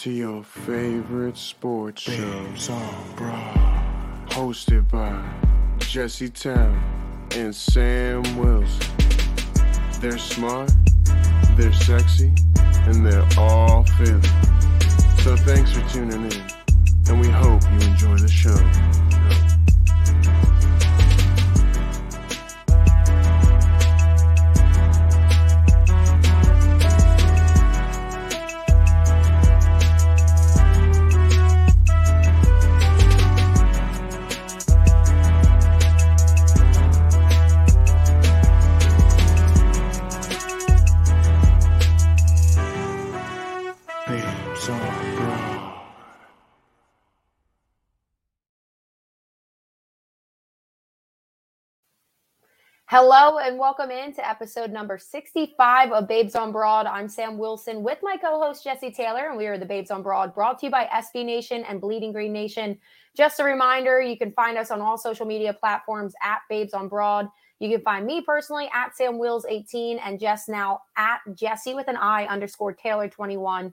to your favorite sports show. Broad. Hosted by Jesse Town and Sam Wilson. They're smart, they're sexy, and they're all Philly. So thanks for tuning in, and we hope you enjoy the show. Hello and welcome into episode number 65 of Babes on Broad. I'm Sam Wilson with my co-host Jesse Taylor, and we are the Babes on Broad, brought to you by SB Nation and Bleeding Green Nation. Just a reminder, you can find us on all social media platforms at Babes on Broad. You can find me personally at Sam Wills 18 and Jess now at Jesse with an I underscore Taylor 21.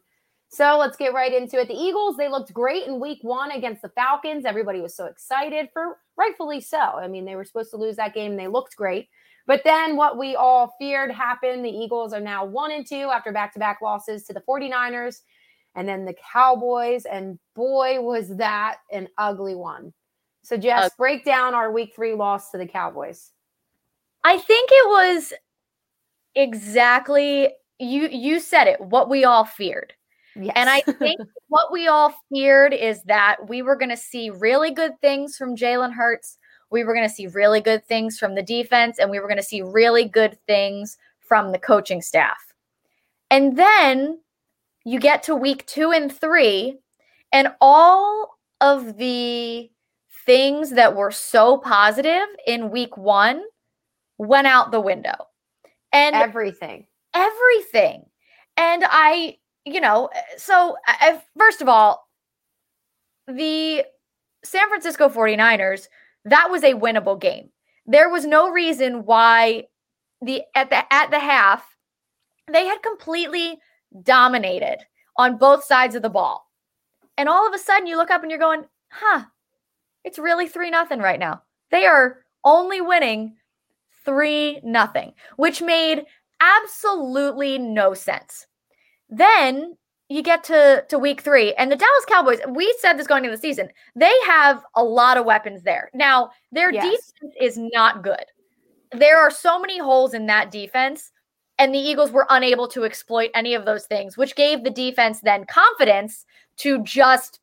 So let's get right into it. The Eagles, they looked great in week one against the Falcons. Everybody was so excited for rightfully so. I mean, they were supposed to lose that game. And they looked great. But then what we all feared happened. The Eagles are now one and two after back to back losses to the 49ers and then the Cowboys. And boy, was that an ugly one. So, Jess, Uh, break down our week three loss to the Cowboys. I think it was exactly you you said it what we all feared. Yes. And I think what we all feared is that we were going to see really good things from Jalen Hurts. We were going to see really good things from the defense, and we were going to see really good things from the coaching staff. And then you get to week two and three, and all of the things that were so positive in week one went out the window. And everything. everything. And I, you know, so I, first of all, the San Francisco 49ers, that was a winnable game. There was no reason why the at the at the half they had completely dominated on both sides of the ball. And all of a sudden you look up and you're going, "Huh. It's really 3 nothing right now." They are only winning 3 nothing, which made absolutely no sense. Then you get to to week 3 and the Dallas Cowboys, we said this going into the season. They have a lot of weapons there. Now, their Yes. defense is not good. There are so many holes in that defense and the Eagles were unable to exploit any of those things, which gave the defense then confidence to just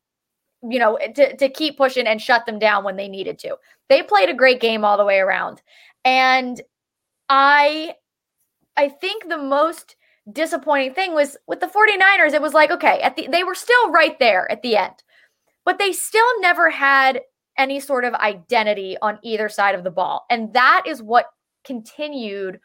you know to, to keep pushing and shut them down when they needed to. They played a great game all the way around. And I I think the most disappointing thing was with the 49ers it was like okay at the they were still right there at the end but they still never had any sort of identity on either side of the ball. And that is what continued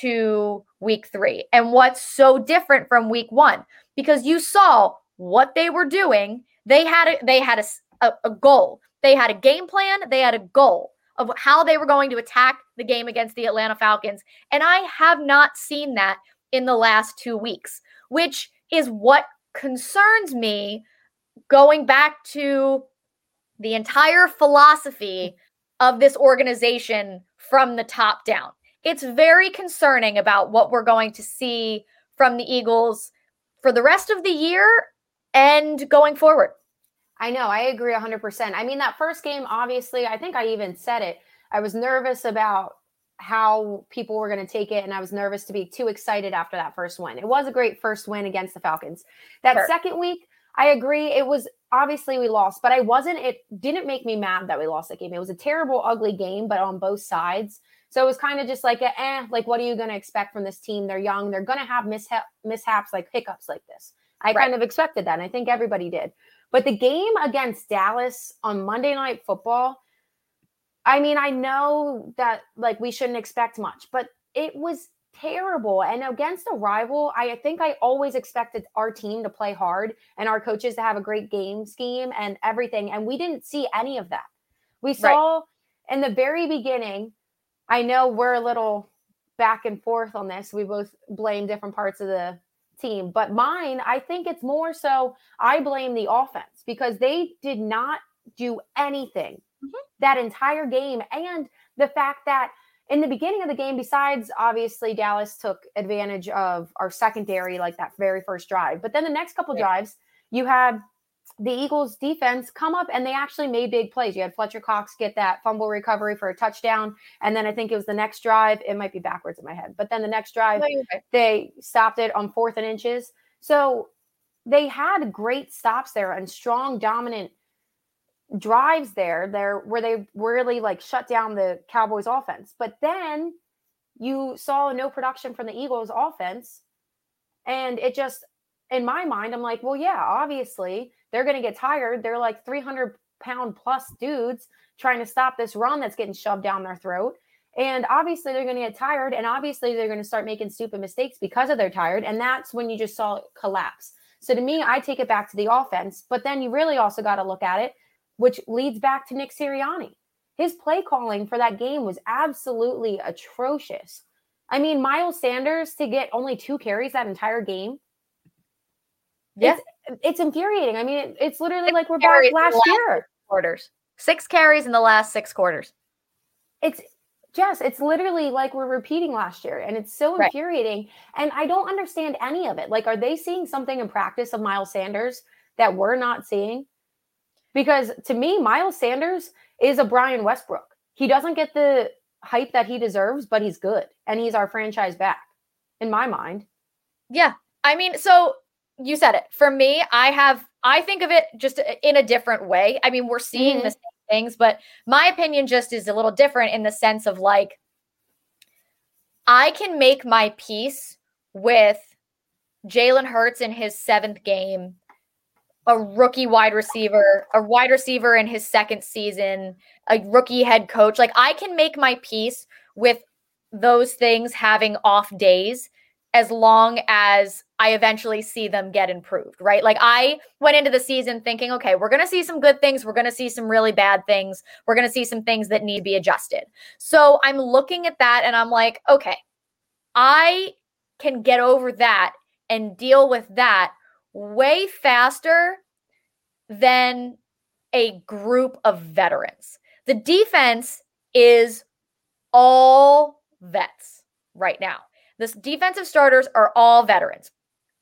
to week 3 and what's so different from week 1 because you saw what they were doing. They had a they had a, a- a goal. They had a game plan. They had a goal of how they were going to attack the game against the Atlanta Falcons. And I have not seen that in the last two weeks, which is what concerns me going back to the entire philosophy of this organization from the top down. It's very concerning about what we're going to see from the Eagles for the rest of the year and going forward. I know, I agree 100%. I mean, that first game, obviously, I think I even said it. I was nervous about how people were going to take it, and I was nervous to be too excited after that first win. It was a great first win against the Falcons. That sure. second week, I agree. It was obviously we lost, but I wasn't, it didn't make me mad that we lost that game. It was a terrible, ugly game, but on both sides. So it was kind of just like, a, eh, like, what are you going to expect from this team? They're young. They're going to have mishap, mishaps, like hiccups like this. I right. kind of expected that. And I think everybody did. But the game against Dallas on Monday Night Football, I mean, I know that like we shouldn't expect much, but it was terrible. And against a rival, I think I always expected our team to play hard and our coaches to have a great game scheme and everything. And we didn't see any of that. We saw right. in the very beginning, I know we're a little back and forth on this. We both blame different parts of the team, but mine, I think it's more so I blame the offense because they did not do anything mm-hmm. that entire game. And the fact that in the beginning of the game, besides obviously Dallas took advantage of our secondary, like that very first drive, but then the next couple yeah. drives, you had the Eagles defense come up and they actually made big plays. You had Fletcher Cox get that fumble recovery for a touchdown. And then I think it was the next drive. It might be backwards in my head, but then the next drive, they stopped it on fourth and inches. So they had great stops there and strong, dominant drives there there where they really like shut down the Cowboys offense. But then you saw no production from the Eagles offense and it just in my mind I'm like, well yeah, obviously they're going to get tired. They're like 300 pound plus dudes trying to stop this run that's getting shoved down their throat. And obviously they're going to get tired and obviously they're going to start making stupid mistakes because of their tired and that's when you just saw it collapse. So to me, I take it back to the offense, but then you really also got to look at it which leads back to Nick Sirianni. His play calling for that game was absolutely atrocious. I mean, Miles Sanders to get only two carries that entire game. Yeah. It's, it's infuriating. I mean, it, it's literally six like we're back last, last year. Quarters. Six carries in the last six quarters. It's Jess, it's literally like we're repeating last year, and it's so right. infuriating. And I don't understand any of it. Like, are they seeing something in practice of Miles Sanders that we're not seeing? Because to me, Miles Sanders is a Brian Westbrook. He doesn't get the hype that he deserves, but he's good and he's our franchise back in my mind. Yeah. I mean, so you said it. For me, I have I think of it just in a different way. I mean, we're seeing mm-hmm. the same things, but my opinion just is a little different in the sense of like I can make my peace with Jalen Hurts in his seventh game a rookie wide receiver, a wide receiver in his second season, a rookie head coach. Like I can make my peace with those things having off days as long as I eventually see them get improved, right? Like I went into the season thinking, okay, we're going to see some good things, we're going to see some really bad things, we're going to see some things that need to be adjusted. So I'm looking at that and I'm like, okay, I can get over that and deal with that way faster than a group of veterans. The defense is all vets right now. The defensive starters are all veterans,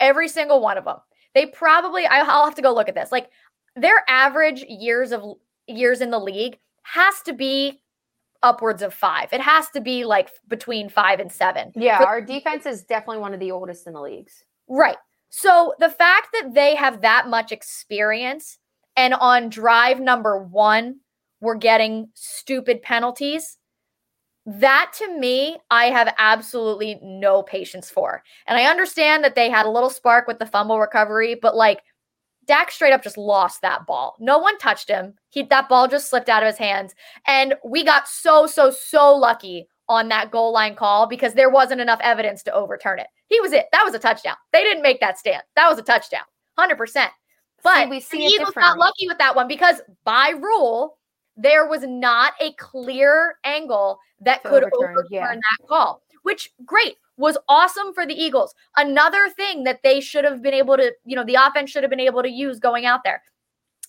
every single one of them. They probably, I'll have to go look at this. Like their average years of years in the league has to be upwards of five. It has to be like between five and seven. Yeah, our defense is definitely one of the oldest in the leagues. Right. So the fact that they have that much experience and on drive number one, we're getting stupid penalties. That to me, I have absolutely no patience for. And I understand that they had a little spark with the fumble recovery, but like Dak straight up just lost that ball. No one touched him. He that ball just slipped out of his hands. And we got so, so, so lucky on that goal line call because there wasn't enough evidence to overturn it. He was it. That was a touchdown. They didn't make that stand. That was a touchdown. 100%. But see, we see the Eagles got lucky with that one because by rule, there was not a clear angle that To could overturn, overturn yeah. that call, which great was awesome for the Eagles. Another thing that they should have been able to, you know, the offense should have been able to use going out there.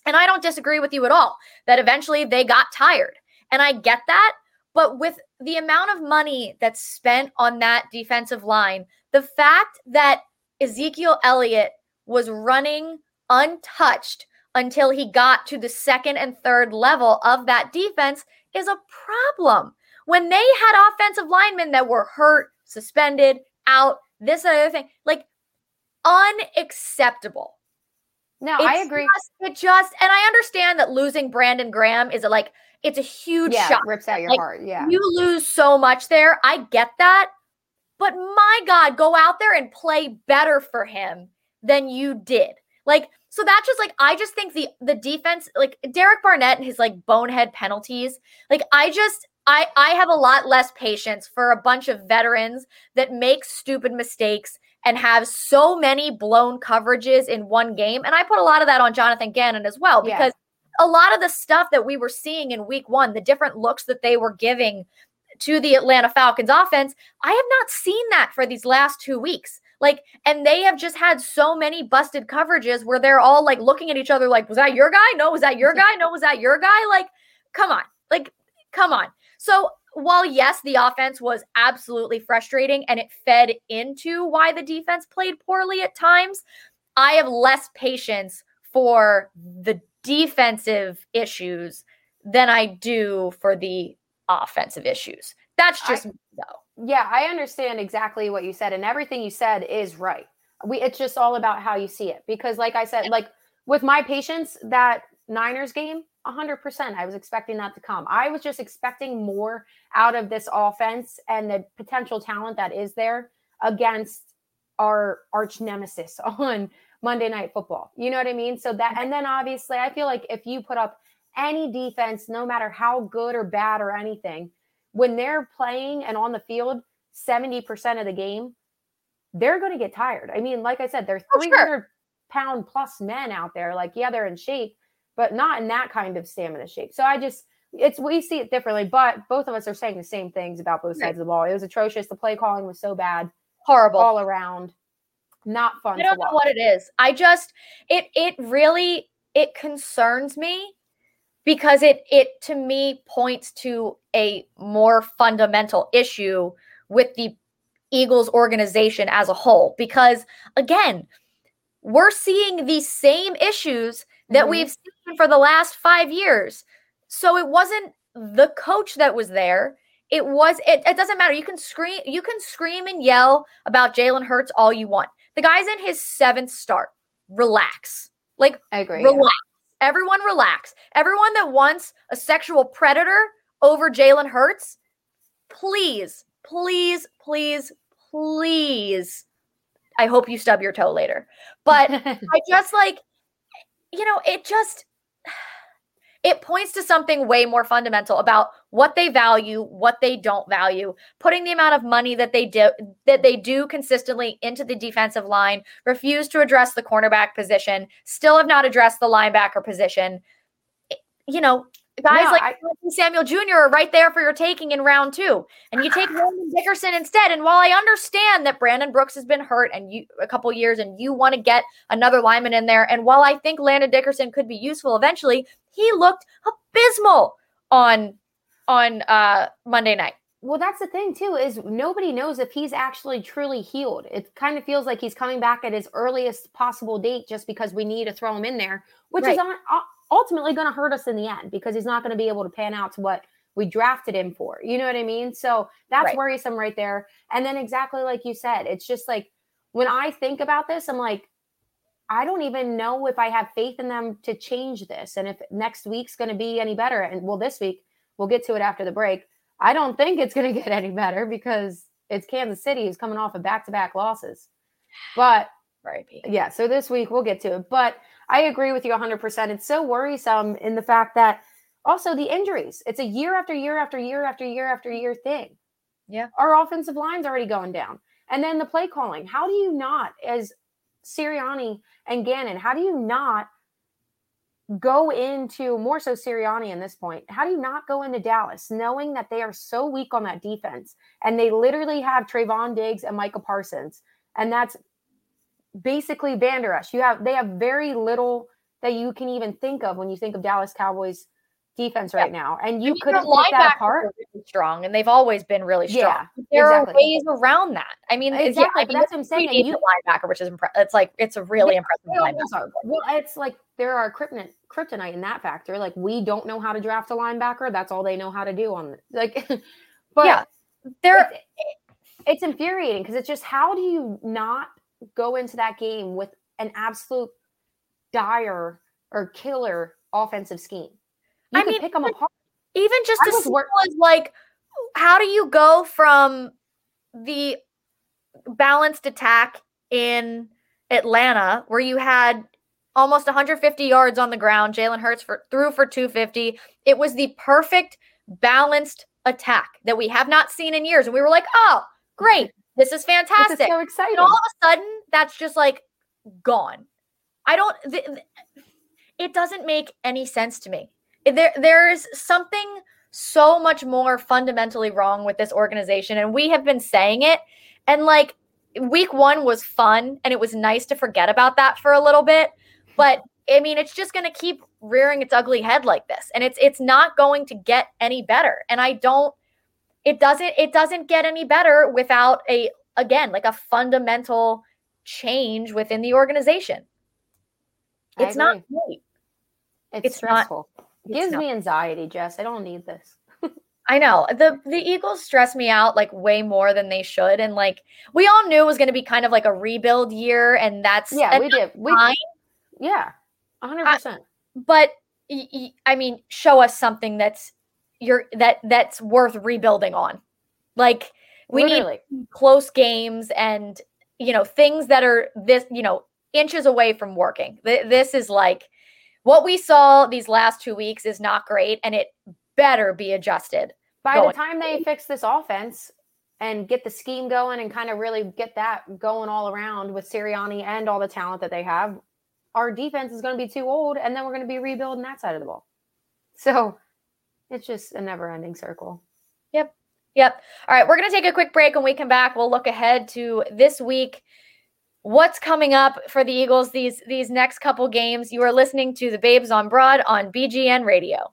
And I don't disagree with you at all that eventually they got tired. And I get that. But with the amount of money that's spent on that defensive line, the fact that Ezekiel Elliott was running untouched until he got to the second and third level of that defense is a problem. When they had offensive linemen that were hurt, suspended, out, this and other thing, like unacceptable. No, I agree. Just, it just, and I understand that losing Brandon Graham is a, like, it's a huge Yeah, shock. rips out your Like, heart. Yeah. You lose so much there. I get that. But my God, go out there and play better for him than you did. Like, so that's just like I just think the the defense, like Derek Barnett and his like bonehead penalties, like I just I I have a lot less patience for a bunch of veterans that make stupid mistakes and have so many blown coverages in one game. And I put a lot of that on Jonathan Gannon as well Yeah. A lot of the stuff that we were seeing in week one, the different looks that they were giving to the Atlanta Falcons offense, I have not seen that for these last two weeks. Like, and they have just had so many busted coverages where they're all like looking at each other, like, was that your guy? No, was that your guy? No, was that your guy? Like, come on. Like, come on. So, while yes, the offense was absolutely frustrating and it fed into why the defense played poorly at times, I have less patience for the defensive issues than I do for the offensive issues. That's I- just me, though. Yeah, I understand exactly what you said, and everything you said is right. We it's just all about how you see it. Because, like I said, like with my patience, that Niners game, hundred percent, I was expecting that to come. I was just expecting more out of this offense and the potential talent that is there against our arch nemesis on Monday Night Football. You know what I mean? So that, and then obviously, I feel like if you put up any defense, no matter how good or bad or anything, when they're playing and on the field 70% of the game, they're going to get tired. I mean, like I said, they're Oh, sure. 300 pound plus men out there. Like, yeah, they're in shape, but not in that kind of stamina shape. So I just, it's, we see it differently, but both of us are saying the same things about both Right. sides of the ball. It was atrocious. The play calling was so bad Horrible. all around. Not fun I don't know what it is. I just it it really it concerns me because it it to me points to a more fundamental issue with the Eagles organization as a whole because again we're seeing the same issues that Mhm. we've seen for the last 5 years. So it wasn't the coach that was there. It was it, it doesn't matter. You can scream you can scream and yell about Jalen Hurts all you want. The guy's in his seventh start. Relax. Like I agree. yeah. relax. Everyone relax. Everyone that wants a sexual predator over Jalen Hurts, please, please, please, please. I hope you stub your toe later. But I just like, you know, it just it points to something way more fundamental about what they value, what they don't value, putting the amount of money that they do that they do consistently into the defensive line, refuse to address the cornerback position, still have not addressed the linebacker position. You know, guys No, like I- Samuel Jr. are right there for your taking in round two. And you take Landon Dickerson instead. And while I understand that Brandon Brooks has been hurt and you a couple years and you want to get another lineman in there, and while I think Landon Dickerson could be useful eventually, he looked abysmal on on uh Monday night. Well, that's the thing too is nobody knows if he's actually truly healed. It kind of feels like he's coming back at his earliest possible date just because we need to throw him in there, which is on, ultimately going to hurt us in the end because he's not going to be able to pan out to what we drafted him for. You know what I mean? So that's Right. worrisome right there. And then exactly like you said, it's just like when I think about this, I'm like, I don't even know if I have faith in them to change this and if next week's going to be any better. And well, this week, we'll get to it after the break. I don't think it's going to get any better because it's Kansas City who's coming off of back to back losses. But Right. Yeah, so this week we'll get to it. But I agree with you 100%. It's so worrisome in the fact that also the injuries. It's a year after year after year after year after year thing. Yeah. Our offensive line's already going down. And then the play calling. How do you not, as Sirianni and Gannon, how do you not go into more so Sirianni in this point? How do you not go into Dallas knowing that they are so weak on that defense and they literally have Trevon Diggs and Micah Parsons, and that's basically Vander Esch. You have they have very little that you can even think of when you think of Dallas Cowboys defense right yeah. now, and you couldn't pick that apart. Really strong, and they've always been really strong. Yeah, there exactly. are ways around that. I mean, uh, exactly. Yeah, I mean, that's what I'm saying. You linebacker, which is impre- it's like it's a really yeah, impressive linebacker. Well, it's like there are kryptonite, kryptonite in that factor. Like we don't know how to draft a linebacker. That's all they know how to do on like. but yeah, there. It's, it's infuriating because it's just how do you not go into that game with an absolute dire or killer offensive scheme? You I mean, pick them apart. Even just as simple as like, how do you go from the balanced attack in Atlanta, where you had almost 150 yards on the ground, Jalen Hurts for, threw for 250. It was the perfect balanced attack that we have not seen in years, and we were like, "Oh, great, this is fantastic!" This is so exciting. And all of a sudden, that's just like gone. I don't. Th- th- it doesn't make any sense to me there there's something so much more fundamentally wrong with this organization and we have been saying it and like week 1 was fun and it was nice to forget about that for a little bit but I mean it's just going to keep rearing its ugly head like this and it's it's not going to get any better and I don't it doesn't it doesn't get any better without a again like a fundamental change within the organization it's not great. It's, it's stressful. Not, gives not- me anxiety, Jess. I don't need this. I know. The the Eagles stress me out like way more than they should. And like we all knew it was gonna be kind of like a rebuild year, and that's yeah, we did. We yeah, hundred percent. But y- y- I mean, show us something that's you're that that's worth rebuilding on. Like we Literally. need close games and you know things that are this you know inches away from working. Th- this is like what we saw these last two weeks is not great, and it better be adjusted. By the time they fix this offense and get the scheme going and kind of really get that going all around with Sirianni and all the talent that they have, our defense is going to be too old, and then we're going to be rebuilding that side of the ball. So it's just a never ending circle. Yep. Yep. All right. We're going to take a quick break. When we come back, we'll look ahead to this week what's coming up for the Eagles these these next couple games. You are listening to the Babes on Broad on BGN Radio.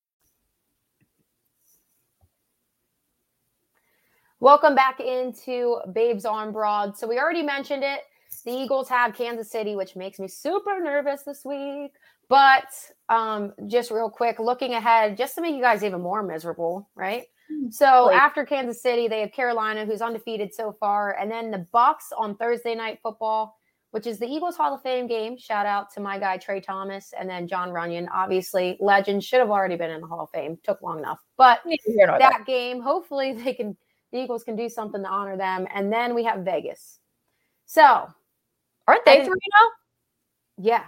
Welcome back into Babes on Broad. So we already mentioned it. The Eagles have Kansas City, which makes me super nervous this week. But um, just real quick, looking ahead, just to make you guys even more miserable, right? Mm, so like, after Kansas City, they have Carolina, who's undefeated so far, and then the Bucs on Thursday night football, which is the Eagles Hall of Fame game. Shout out to my guy Tra Thomas and then Jon Runyan. Obviously, legend should have already been in the Hall of Fame. Took long enough, but that, that game, hopefully, they can the Eagles can do something to honor them. And then we have Vegas. So, aren't they three now? Yeah.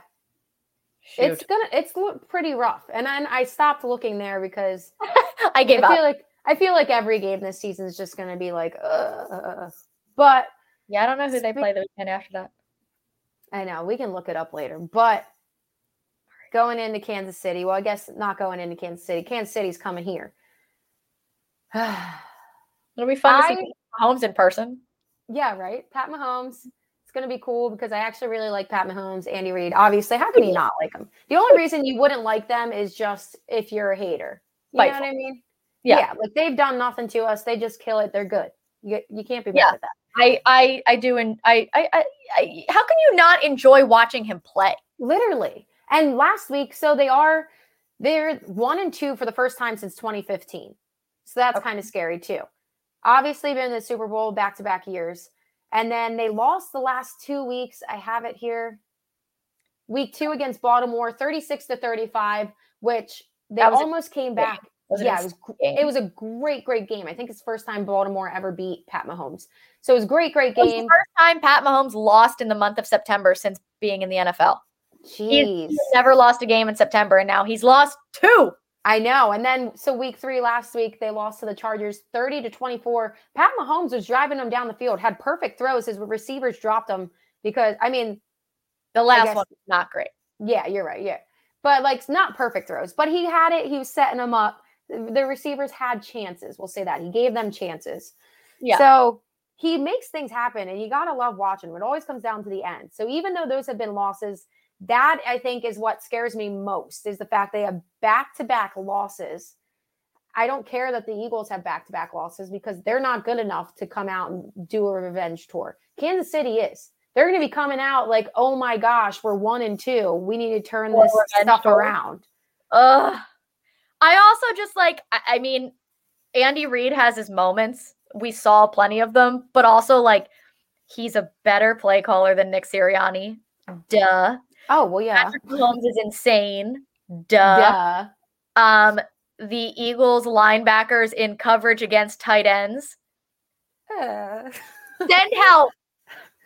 Shoot. It's gonna it's pretty rough. And then I stopped looking there because I gave I up. feel like I feel like every game this season is just gonna be like uh but yeah, I don't know who they play the weekend after that. I know. We can look it up later. But going into Kansas City, well, I guess not going into Kansas City. Kansas City's coming here. It'll be fun I, to see Mahomes in person. Yeah, right. Pat Mahomes. It's going to be cool because I actually really like Pat Mahomes, Andy Reid. Obviously, how can you not like them? The only reason you wouldn't like them is just if you're a hater. You know what I mean? Yeah. yeah. Like they've done nothing to us. They just kill it. They're good. You, you can't be mad yeah. at that. I, I, I do. And I, I, I, I, how can you not enjoy watching him play? Literally. And last week, so they are, they're one and two for the first time since 2015. So that's okay. kind of scary too obviously been in the Super Bowl back to back years. And then they lost the last two weeks. I have it here. Week two against Baltimore, 36 to 35, which they was a almost came back. Yeah, it was it was a great, great game. I think it's the first time Baltimore ever beat Pat Mahomes. So it was a great, great It was game. the first time Pat Mahomes lost in the month of September since being in the NFL. Jeez. he's never lost a game in September, and now he's lost two. I know. And then so week three last week, they lost to the Chargers 30 to 24. Pat Mahomes was driving them down the field, had perfect throws. His receivers dropped them because I mean, The last guess- one was not great. yeah, you're right. Yeah. But like not perfect throws, but he had it. He was setting them up. The receivers had chances. We'll say that. He gave them chances. Yeah. So he makes things happen and you got to love watching. It always comes down to the end. So even though those have been losses, that I think is what scares me most is the fact they have back to back losses. I don't care that the Eagles have back to back losses because they're not good enough to come out and do a revenge tour. Kansas City is. They're going to be coming out like, oh my gosh, we're one and two. We need to turn this stuff tour? around. Ugh. I also just like, I, I mean, Andy Reid has his moments. We saw plenty of them, but also like he's a better play caller than Nick Sirianni. Duh. Oh, well, yeah. Patrick Mahomes is insane. Duh. Duh. Um, the Eagles linebackers in coverage against tight ends. Uh, Send help.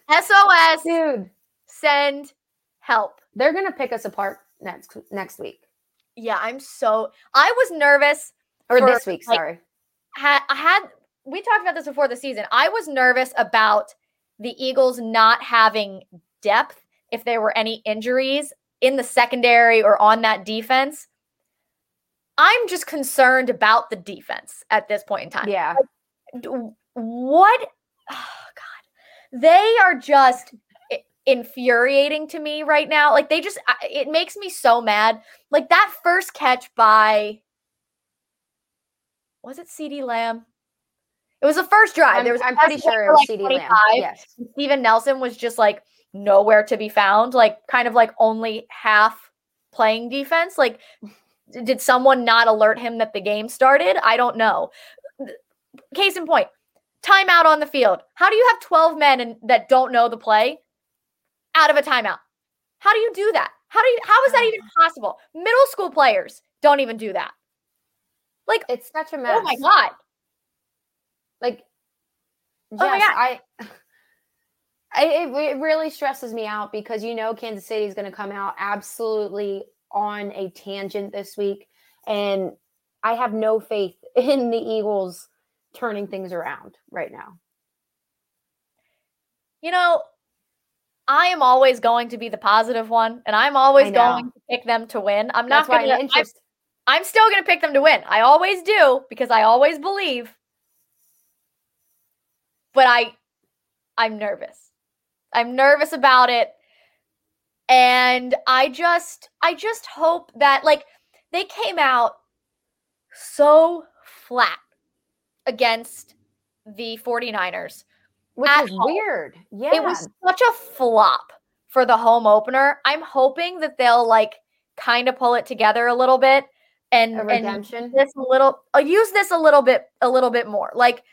SOS. Dude, Send help. they're going to pick us apart next next week Yeah, I'm so. I was nervous. or For, this week. like, Sorry. Had I had we talked about this before the season. I was nervous about the Eagles not having depth if there were any injuries in the secondary or on that defense. I'm just concerned about the defense at this point in time. Yeah. What oh god they are just infuriating to me right now like they just, it makes me so mad like that first catch by was it CeeDee Lamb it was the first drive I'm, there was I'm pretty sure it was like, CeeDee Lamb. Yes. Steven Nelson was just like nowhere to be found, like kind of like only half playing defense. Like, did someone not alert him that the game started? I don't know. Case in point, timeout on the field. How do you have 12 men and, that don't know the play out of a timeout? How do you do that? How do you how is that even possible? Middle school players don't even do that. Like, It's such a mess. oh my god. Like, Oh my God. I it, it really stresses me out because you know Kansas City is going to come out absolutely on a tangent this week, and I have no faith in the Eagles turning things around right now. you know, I am always going to be the positive one, and I'm always going to pick them to win. I'm That's not going to. I'm I'm, interested. I'm still going to pick them to win. I always do because I always believe. But I, I'm nervous. I'm nervous about it, and I just, I just hope that like they came out so flat against the 49ers. Which is home. weird. Yeah. It was such a flop for the home opener. I'm hoping that they'll like kind of pull it together a little bit and, a and this a little I'll use this a little bit a little bit more. Like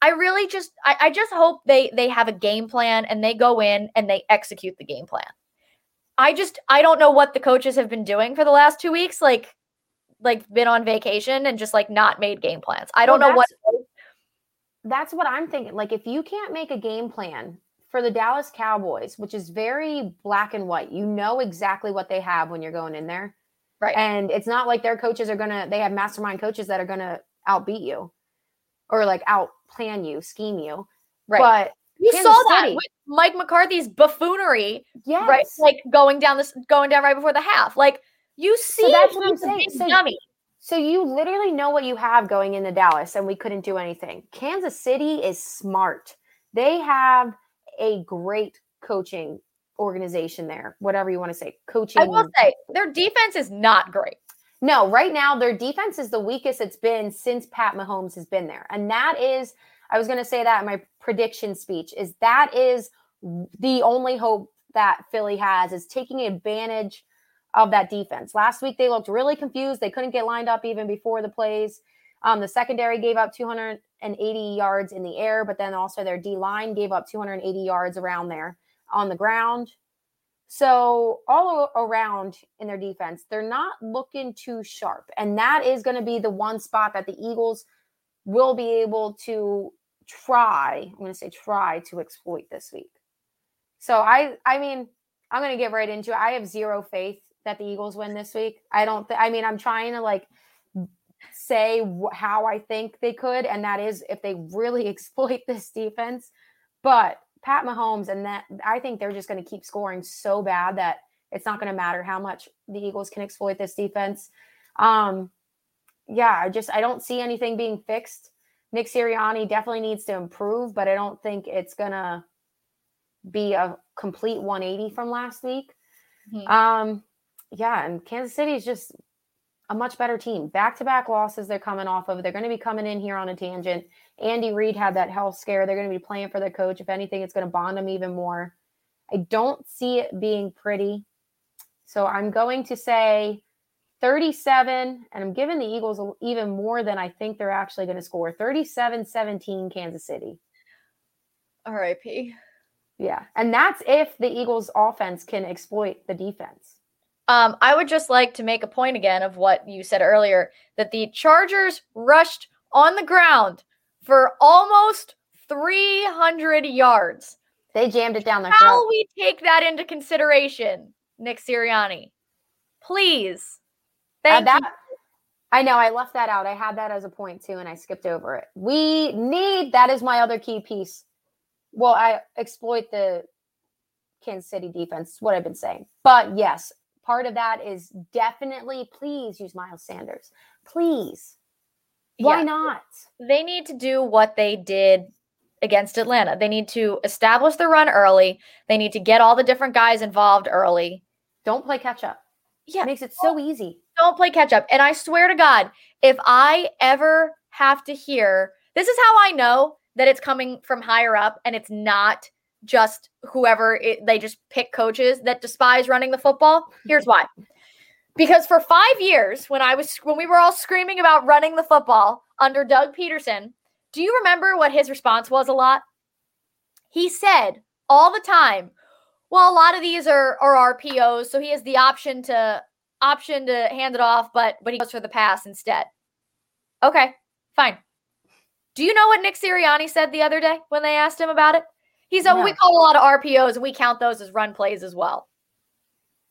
I really just I, I just hope they they have a game plan and they go in and they execute the game plan. I just I don't know what the coaches have been doing for the last two weeks, like like been on vacation and just like not made game plans. I don't Well, know what that's what I'm thinking. Like, if you can't make a game plan for the Dallas Cowboys, which is very black and white, you know exactly what they have when you're going in there. Right. And it's not like their coaches are going to, they have mastermind coaches that are going to outbeat you or like out plan you, scheme you. right. But you Kansas saw that City- with Mike McCarthy's buffoonery yes, right like going down this going down right before the half like you see that's what I'm saying. So- dummy. So you literally know what you have going into Dallas, and we couldn't do anything. Kansas City is smart. They have a great coaching organization there, whatever you want to say. Coaching. i will say their defense is not great No, right now their defense is the weakest it's been since Pat Mahomes has been there. And that is, I was going to say that in my prediction speech, is that is the only hope that Philly has is taking advantage of that defense. Last week they looked really confused. They couldn't get lined up even before the plays. Um, the secondary gave up 280 yards in the air, but then also their D line gave up 280 yards around there on the ground. So all around in their defense, they're not looking too sharp. And that is going to be the one spot that the Eagles will be able to try, I'm going to say try to exploit this week. So I I mean, I'm going to get right into it. I have zero faith that the Eagles win this week. I don't th- I mean, I'm trying to like say how I think they could and that is if they really exploit this defense. But Pat Mahomes and that I think they're just going to keep scoring so bad that it's not going to matter how much the Eagles can exploit this defense. Um yeah, I just I don't see anything being fixed. Nick Sirianni definitely needs to improve, but I don't think it's going to be a complete 180 from last week. Mm-hmm. Um yeah, and Kansas City is just a much better team. Back to back losses they're coming off of. They're going to be coming in here on a tangent. Andy Reid had that health scare. They're going to be playing for their coach. If anything, it's going to bond them even more. I don't see it being pretty. So I'm going to say 37, and I'm giving the Eagles even more than I think they're actually going to score 37 17 Kansas City. RIP. Yeah. And that's if the Eagles offense can exploit the defense. Um, I would just like to make a point again of what you said earlier that the Chargers rushed on the ground for almost 300 yards. They jammed it down their How throat. we take that into consideration, Nick Sirianni? Please. Uh, Thank that, you. I know I left that out. I had that as a point too, and I skipped over it. We need that is my other key piece. Well, I exploit the Kansas City defense, what I've been saying. But yes, part of that is definitely please use Miles Sanders. Please. Why Yeah. not? They need to do what they did against Atlanta. They need to establish the run early. They need to get all the different guys involved early. Don't play catch up. Yeah. It makes it so easy. don't play catch up. And I swear to God, if I ever have to hear, this is how I know that it's coming from higher up and it's not just whoever it, they just pick coaches that despise running the football. Here's why. Because for 5 years when I was when we were all screaming about running the football under Doug Pederson, do you remember what his response was a lot? He said all the time, well, a lot of these are are RPOs, so he has the option to option to hand it off, but but he goes for the pass instead. Okay, fine. Do you know what Nick Sirianni said the other day when they asked him about it? He said, well, we call a lot of RPOs and we count those as run plays as well.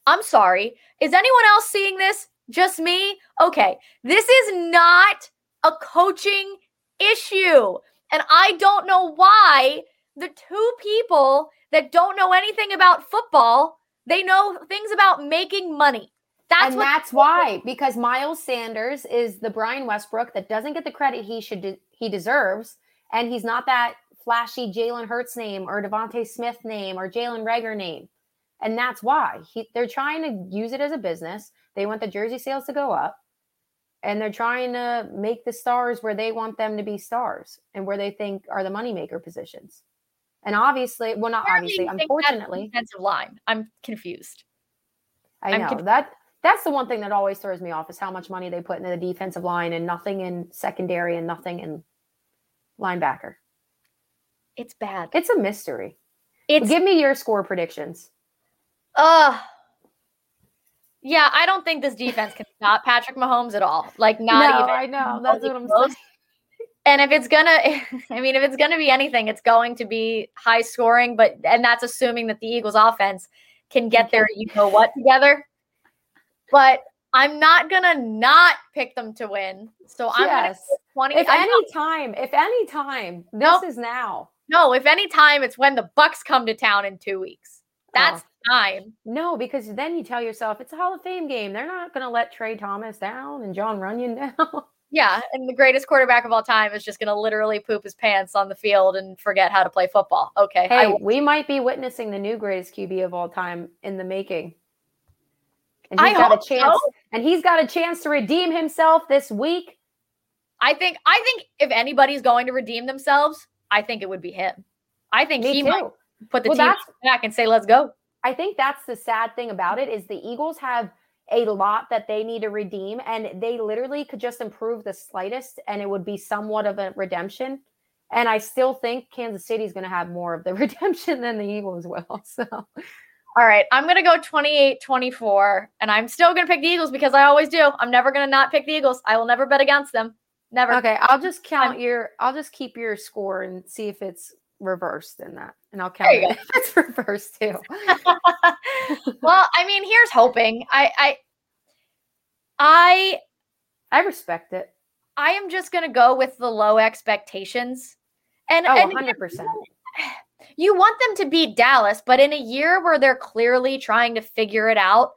I'm sorry. Is anyone else seeing this? Just me? Okay. This is not a coaching issue. And I don't know why the two people that don't know anything about football, they know things about making money. That's and that's why because Miles Sanders is the Brian Westbrook that doesn't get the credit he should de- he deserves, and he's not that flashy Jalen Hurts name or DeVonta Smith name or Jalen Reagor name, and that's why he, they're trying to use it as a business. They want the jersey sales to go up, and they're trying to make the stars where they want them to be stars and where they think are the moneymaker positions. And obviously, well, not obviously, unfortunately, defensive line. I'm confused. I I'm know that that's the one thing that always throws me off is how much money they put into the defensive line and nothing in secondary and nothing in linebacker. It's bad. It's a mystery. It's Give me your score predictions. uh yeah, I don't think this defense can stop Patrick Mahomes at all. Like not no, even I know. That's what I'm close. saying. And if it's gonna, I mean, if it's gonna be anything, it's going to be high scoring. But and that's assuming that the Eagles' offense can get their you know what together. But I'm not gonna not pick them to win. So I'm gonna twenty. If I'm any not- time, if any time, this Nope. is now. No, if any time, it's when the Bucs come to town in two weeks. That's Oh. the time. No, because then you tell yourself it's a Hall of Fame game. They're not going to let Tra Thomas down and Jon Runyan down. Yeah, and the greatest quarterback of all time is just gonna literally poop his pants on the field and forget how to play football. Okay, Hey, will- we might be witnessing the new greatest QB of all time in the making. And I got a chance. so. And he's got a chance to redeem himself this week. I think I think if anybody's going to redeem themselves, I think it would be him. I think Me he too. might put the Well, team back and say, "Let's go." I think that's the sad thing about it is the Eagles have a lot that they need to redeem, and they literally could just improve the slightest, and it would be somewhat of a redemption. And I still think Kansas City is going to have more of the redemption than the Eagles will. So, All right, I'm going to go 28 24, and I'm still going to pick the Eagles because I always do. I'm never going to not pick the Eagles. I will never bet against them. Never. Okay, I'll just count your. I'll just keep your score and see if it's reversed in that, and I'll count it if it's reversed too. well, I mean, here's hoping. I, I, I, I respect it. I am just going to go with the low expectations, and oh, and 100 percent. You want them to beat Dallas, but in a year where they're clearly trying to figure it out,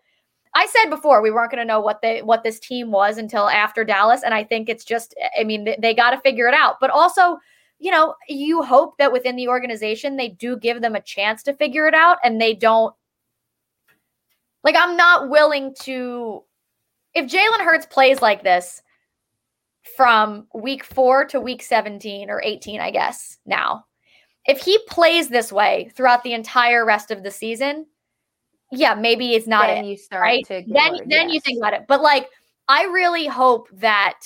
I said before we weren't going to know what they what this team was until after Dallas, and I think it's just eh, I mean they, they got to figure it out. But also, you know, you hope that within the organization they do give them a chance to figure it out, and they don't. Like I'm not willing to. If Jalen Hurts plays like this from week four to week 17 or 18, I guess now, if he plays this way throughout the entire rest of the season, yeah, maybe it's not then it, you start right? to then worried, then you think about it. But like I really hope that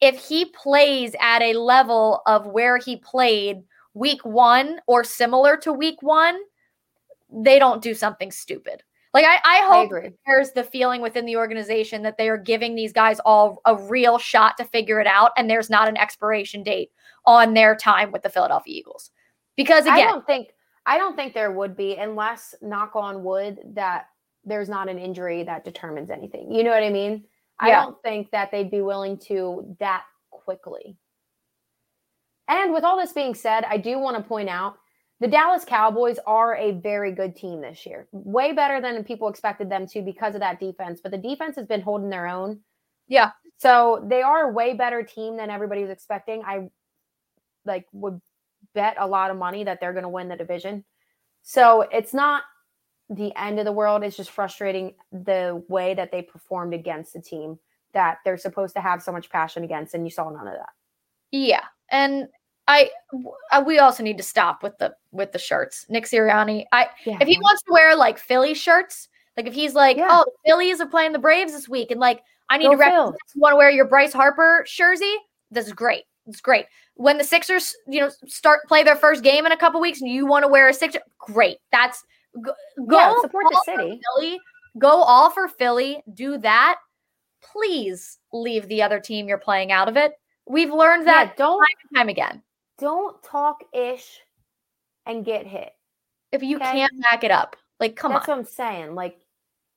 if he plays at a level of where he played week 1 or similar to week 1, they don't do something stupid. Like I, I I hope agree. there's the feeling within the organization that they are giving these guys all a real shot to figure it out and there's not an expiration date on their time with the Philadelphia Eagles. Because I again, don't think I don't think there would be unless knock on wood that there's not an injury that determines anything. You know what I mean? I don't think that they'd be willing to that quickly. And with all this being said, I do want to point out the Dallas Cowboys are a very good team this year. Way better than people expected them to because of that defense, but the defense has been holding their own. Yeah. So they are a way better team than everybody was expecting. I like would bet a lot of money that they're going to win the division. So it's not the end of the world. It's just frustrating the way that they performed against the team that they're supposed to have so much passion against, and you saw none of that. Yeah, and I, uh, we also need to stop with the with the shirts. Nick Sirianni, I Yeah. if he wants to wear like Philly shirts, like if he's like, Yeah. oh, the Phillies are playing the Braves this week, and like I need Go to want to wear your Bryce Harper jersey. This is great. It's great. When the Sixers, you know, start play their first game in a couple weeks, and you want to wear a Sixer, great. That's go, Yeah, support the city. Philly. Go all for Philly. Do that. Please leave the other team you're playing out of it. We've learned Yeah, that don't time and time again. don't talk ish and get hit. If you Okay. can't back it up, like come That's on. That's what I'm saying. Like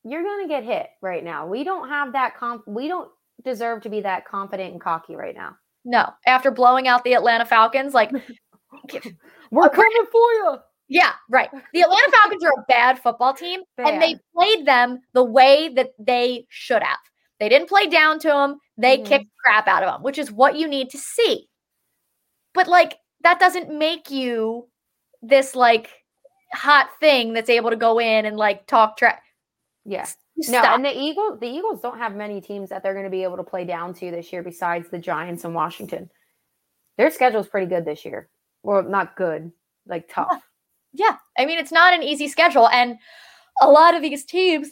you're gonna get hit right now. We don't have that conf- we don't deserve to be that confident and cocky right now. No, after blowing out the Atlanta Falcons, like We're coming for you. yeah, right. The Atlanta Falcons are a bad football team, and they played them the way that they should have. They didn't play down to them. They Mhm. kicked crap out of them, which is what you need to see. But like that doesn't make you this like hot thing that's able to go in and like talk track. Yeah. No, and the Eagles, the Eagles don't have many teams that they're going to be able to play down to this year besides the Giants and Washington. Their schedule is pretty good this year. Well, not good, like tough. Yeah. I mean, it's not an easy schedule. And a lot of these teams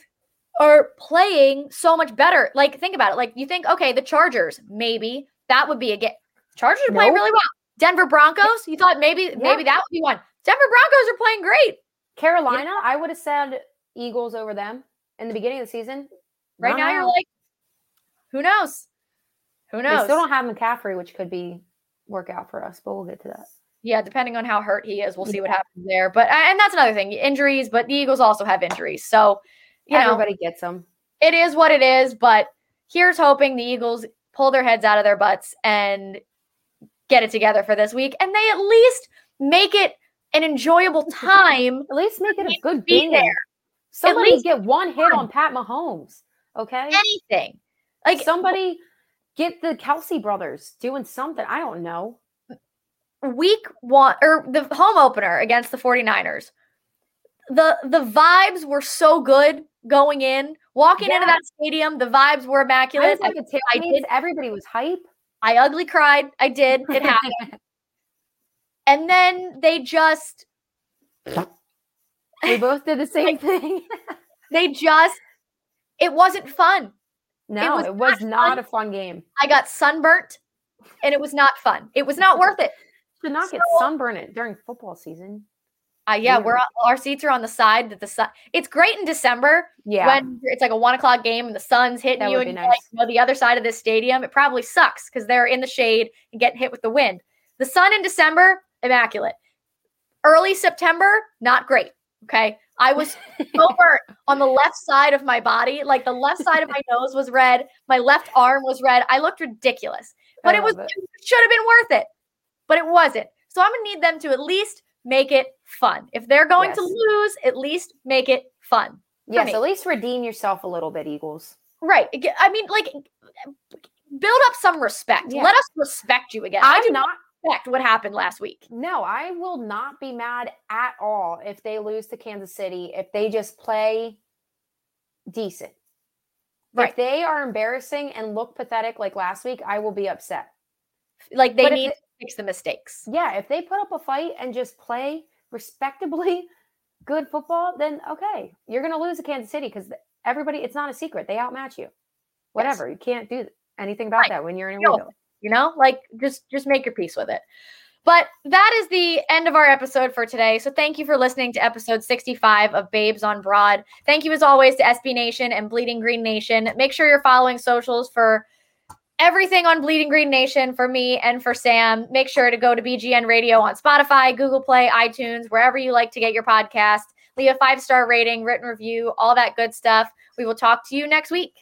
are playing so much better. Like, think about it. Like, you think, okay, the Chargers, maybe that would be a get. Chargers are playing Nope. really well. Denver Broncos, you thought maybe maybe that would be one. Denver Broncos are playing great. Carolina, I would have said Eagles over them in the beginning of the season. Right now, you're like, who knows? Who they knows? still don't have McCaffrey, which could be work out for us, but we'll get to that. yeah, depending on how hurt he is, we'll see what happens there. But and that's another thing, injuries. But the Eagles also have injuries, so you know Everybody gets them. it is what it is. But here's hoping the Eagles pull their heads out of their butts and get it together for this week, and they at least make it an enjoyable time. At least make it a good be game. there. Somebody least get one hit on Pat Mahomes. Okay. Anything like somebody get the Kelce brothers doing something. I don't know. week one or the home opener against the 49ers the the vibes were so good going in walking into that stadium the vibes were I immaculate was like I tailgate. did- Everybody was hype. I ugly cried i did it happened and then they just we both did the same thing. they just it wasn't fun no, was it was, not not fun. a fun game. i got sunburnt and it was not fun it was not worth it Should not get sunburned during football season. Uh, yeah, Weird. we're our seats are on the side that the sun. It's great in December Yeah. when it's like a one o'clock game and the sun's hitting That you, and you're like, you know, the other side of this stadium. It probably sucks because they're in the shade and getting hit with the wind. The sun in December, immaculate. Early September, not great. Okay, I was so burnt on the left side of my body, like the left side of my nose was red, my left arm was red. I looked ridiculous, but it oh, was it. it should have been worth it, but it wasn't. So I'm gonna need them to at least make it fun. If they're going to lose, at least make it fun. yes, me. at least redeem yourself a little bit, Eagles. Right. I mean, like, build up some respect. Yeah. Let us respect you again. I I'm do not not respect what happened last week. No, I will not be mad at all if they lose to Kansas City if they just play decent. Right. If they are embarrassing and look pathetic like last week, I will be upset. Like, they But need it- to fix the mistakes. Yeah, if they put up a fight and just play respectably good football, then okay, you're going to lose to Kansas City because everybody, it's not a secret. They outmatch you. Whatever. You can't do anything about Right. that when you're in a No. You know, like just just make your peace with it. But that is the end of our episode for today. So thank you for listening to episode 65 of Babes on Broad. Thank you as always to SB Nation and Bleeding Green Nation. Make sure you're following socials for everything on Bleeding Green Nation for me and for Sam. Make sure to go to BGN Radio on Spotify, Google Play, iTunes, wherever you like to get your podcast. Leave a five star rating, written review, all that good stuff. We will talk to you next week.